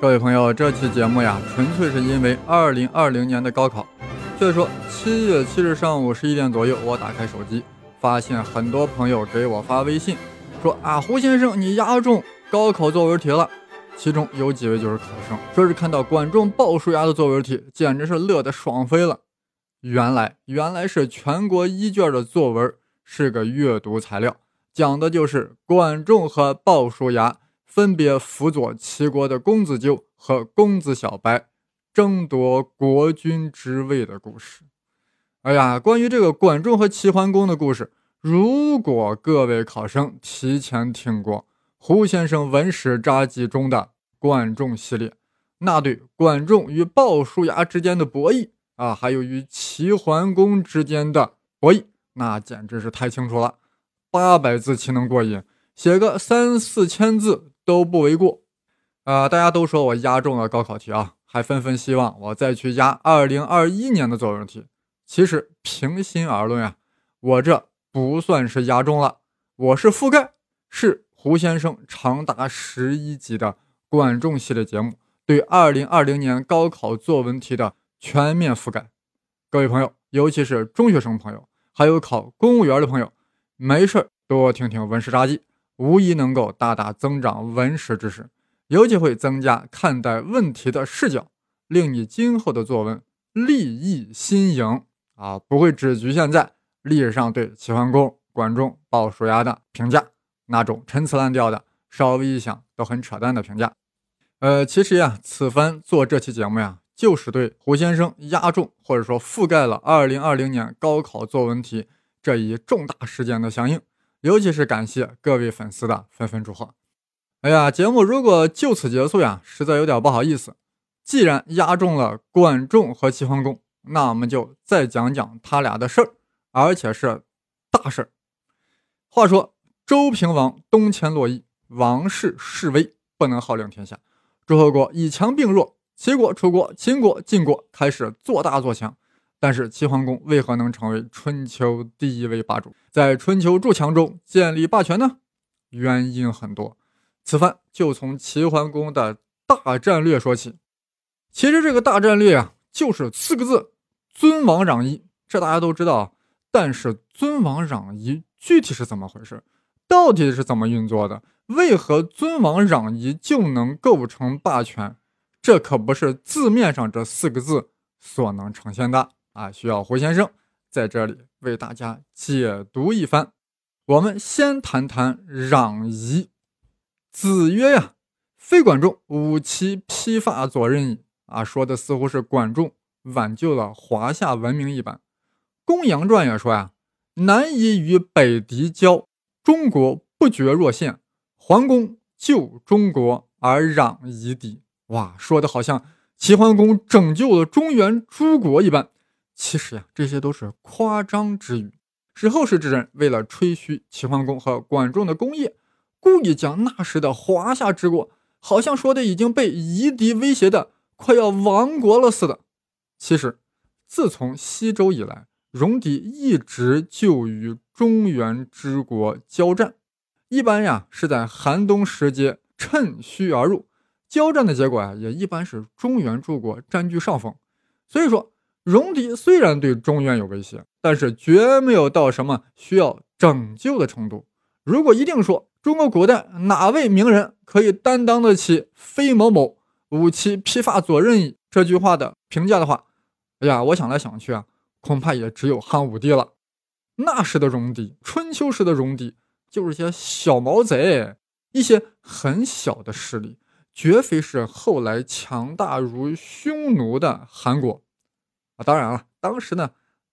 各位朋友，这期节目呀，纯粹是因为二零二零年的高考。所以说，七月七日上午十一点左右，我打开手机，发现很多朋友给我发微信，说啊，胡先生，你押中高考作文题了。其中有几位就是考生，说是看到管仲鲍叔牙的作文题，简直是乐得爽飞了。原来，原来是全国一卷的作文，是个阅读材料，讲的就是管仲和鲍叔牙。分别辅佐齐国的公子纠和公子小白争夺国君之位的故事。哎呀，关于这个管仲和齐桓公的故事，如果各位考生提前听过胡先生文史札记中的管仲系列，那对管仲与鲍叔牙之间的博弈啊，还有与齐桓公之间的博弈，那简直是太清楚了。八百字岂能过瘾？写个三四千字。都不为过，啊！大家都说我押中了高考题啊，还纷纷希望我再去押二零二一年的作文题。其实平心而论啊，我这不算是押中了，我是覆盖，是胡先生长达十一集的管仲系列节目对二零二零年高考作文题的全面覆盖。各位朋友，尤其是中学生朋友，还有考公务员的朋友，没事多听听文史札记。无疑能够大大增长文史知识，尤其会增加看待问题的视角，令你今后的作文立意新颖啊，不会只局限在历史上对齐桓公、管仲、鲍叔牙的评价，那种陈词滥调的，稍微一想都很扯淡的评价。呃，其实呀，此番做这期节目呀，就是对胡先生压中或者说覆盖了2020年高考作文题这一重大事件的响应。尤其是感谢各位粉丝的纷纷祝贺。哎呀，节目如果就此结束呀，实在有点不好意思。既然押中了管仲和齐桓公，那我们就再讲讲他俩的事儿，而且是大事儿。话说周平王东迁洛邑，王室势威，不能号令天下。诸侯国以强并弱，齐国、楚国、秦国、晋国开始做大做强。但是齐桓公为何能成为春秋第一位霸主，在春秋筑墙中建立霸权呢？原因很多，此番就从齐桓公的大战略说起。其实这个大战略啊，就是四个字：尊王攘夷。这大家都知道，但是尊王攘夷具体是怎么回事？到底是怎么运作的？为何尊王攘夷就能构成霸权？这可不是字面上这四个字所能呈现的。啊，需要胡先生在这里为大家解读一番。我们先谈谈攘夷。子曰呀：“非管仲，吾其披发左衽矣。”啊，说的似乎是管仲挽救了华夏文明一般。《公羊传》也说呀：“南夷与北狄交，中国不绝若线。桓公救中国而攘夷狄。”哇，说的好像齐桓公拯救了中原诸国一般。其实呀，这些都是夸张之语，是后世之人为了吹嘘齐桓公和管仲的功业，故意将那时的华夏之国，好像说的已经被夷狄威胁的快要亡国了似的。其实，自从西周以来，戎狄一直就与中原之国交战，一般呀是在寒冬时节趁虚而入，交战的结果呀也一般是中原诸国占据上风，所以说。戎狄虽然对中原有威胁，但是绝没有到什么需要拯救的程度。如果一定说中国古代哪位名人可以担当得起“非某某吾其披发左衽”这句话的评价的话，哎呀，我想来想去啊，恐怕也只有汉武帝了。那时的戎狄，春秋时的戎狄，就是些小毛贼，一些很小的势力，绝非是后来强大如匈奴的韩国啊。当然了，当时呢，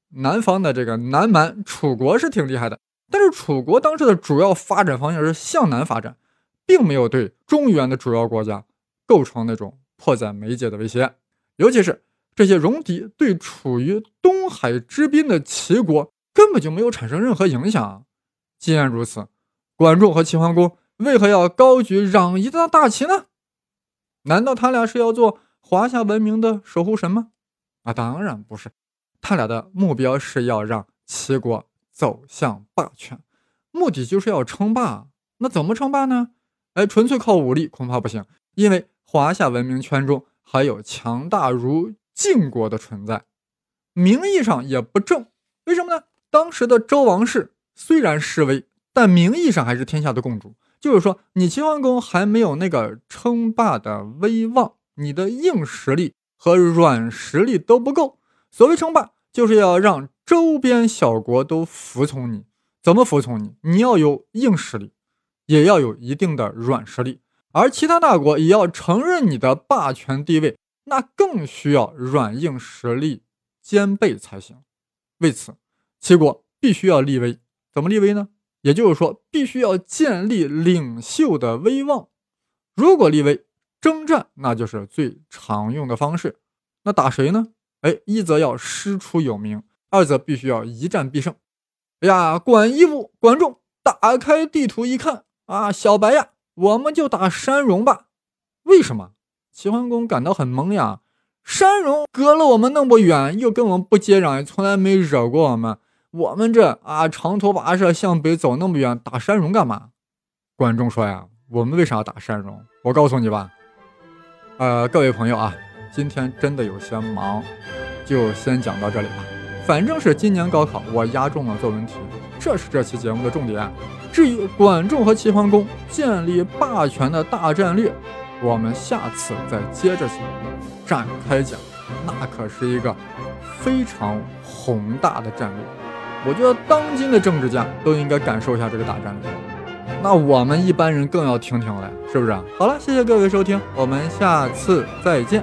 南方的这个南蛮楚国是挺厉害的，但是楚国当时的主要发展方向是向南发展，并没有对中原的主要国家构成那种迫在眉睫的威胁。尤其是这些戎狄对处于东海之滨的齐国根本就没有产生任何影响。既然如此，管仲和齐桓公为何要高举攘夷的大旗呢？难道他俩是要做华夏文明的守护神吗？啊，当然不是，他俩的目标是要让齐国走向霸权，目的就是要称霸。那怎么称霸呢？哎，纯粹靠武力恐怕不行，因为华夏文明圈中还有强大如晋国的存在，名义上也不正。为什么呢？当时的周王室虽然示威，但名义上还是天下的共主。就是说，你齐桓公还没有那个称霸的威望，你的硬实力和软实力都不够。所谓称霸，就是要让周边小国都服从你。怎么服从你？你要有硬实力，也要有一定的软实力，而其他大国也要承认你的霸权地位，那更需要软硬实力兼备才行。为此，齐国必须要立威。怎么立威呢？也就是说，必须要建立领袖的威望。如果立威，征战那就是最常用的方式。那打谁呢？哎，一则要师出有名，二则必须要一战必胜。哎呀，管义务，管仲打开地图一看啊，小白呀，我们就打山戎吧。为什么？齐桓公感到很懵呀。山戎隔了我们那么远，又跟我们不接壤，从来没惹过我们。我们这啊，长途跋涉向北走那么远，打山戎干嘛？管仲说呀，我们为啥要打山戎？我告诉你吧。呃，各位朋友啊，今天真的有些忙，就先讲到这里吧。反正是今年高考，我押中了作文题，这是这期节目的重点。至于管仲和齐桓公建立霸权的大战略，我们下次再接着讲，展开讲。那可是一个非常宏大的战略。我觉得当今的政治家都应该感受一下这个大战，那我们一般人更要听听了，是不是？好了，谢谢各位收听，我们下次再见。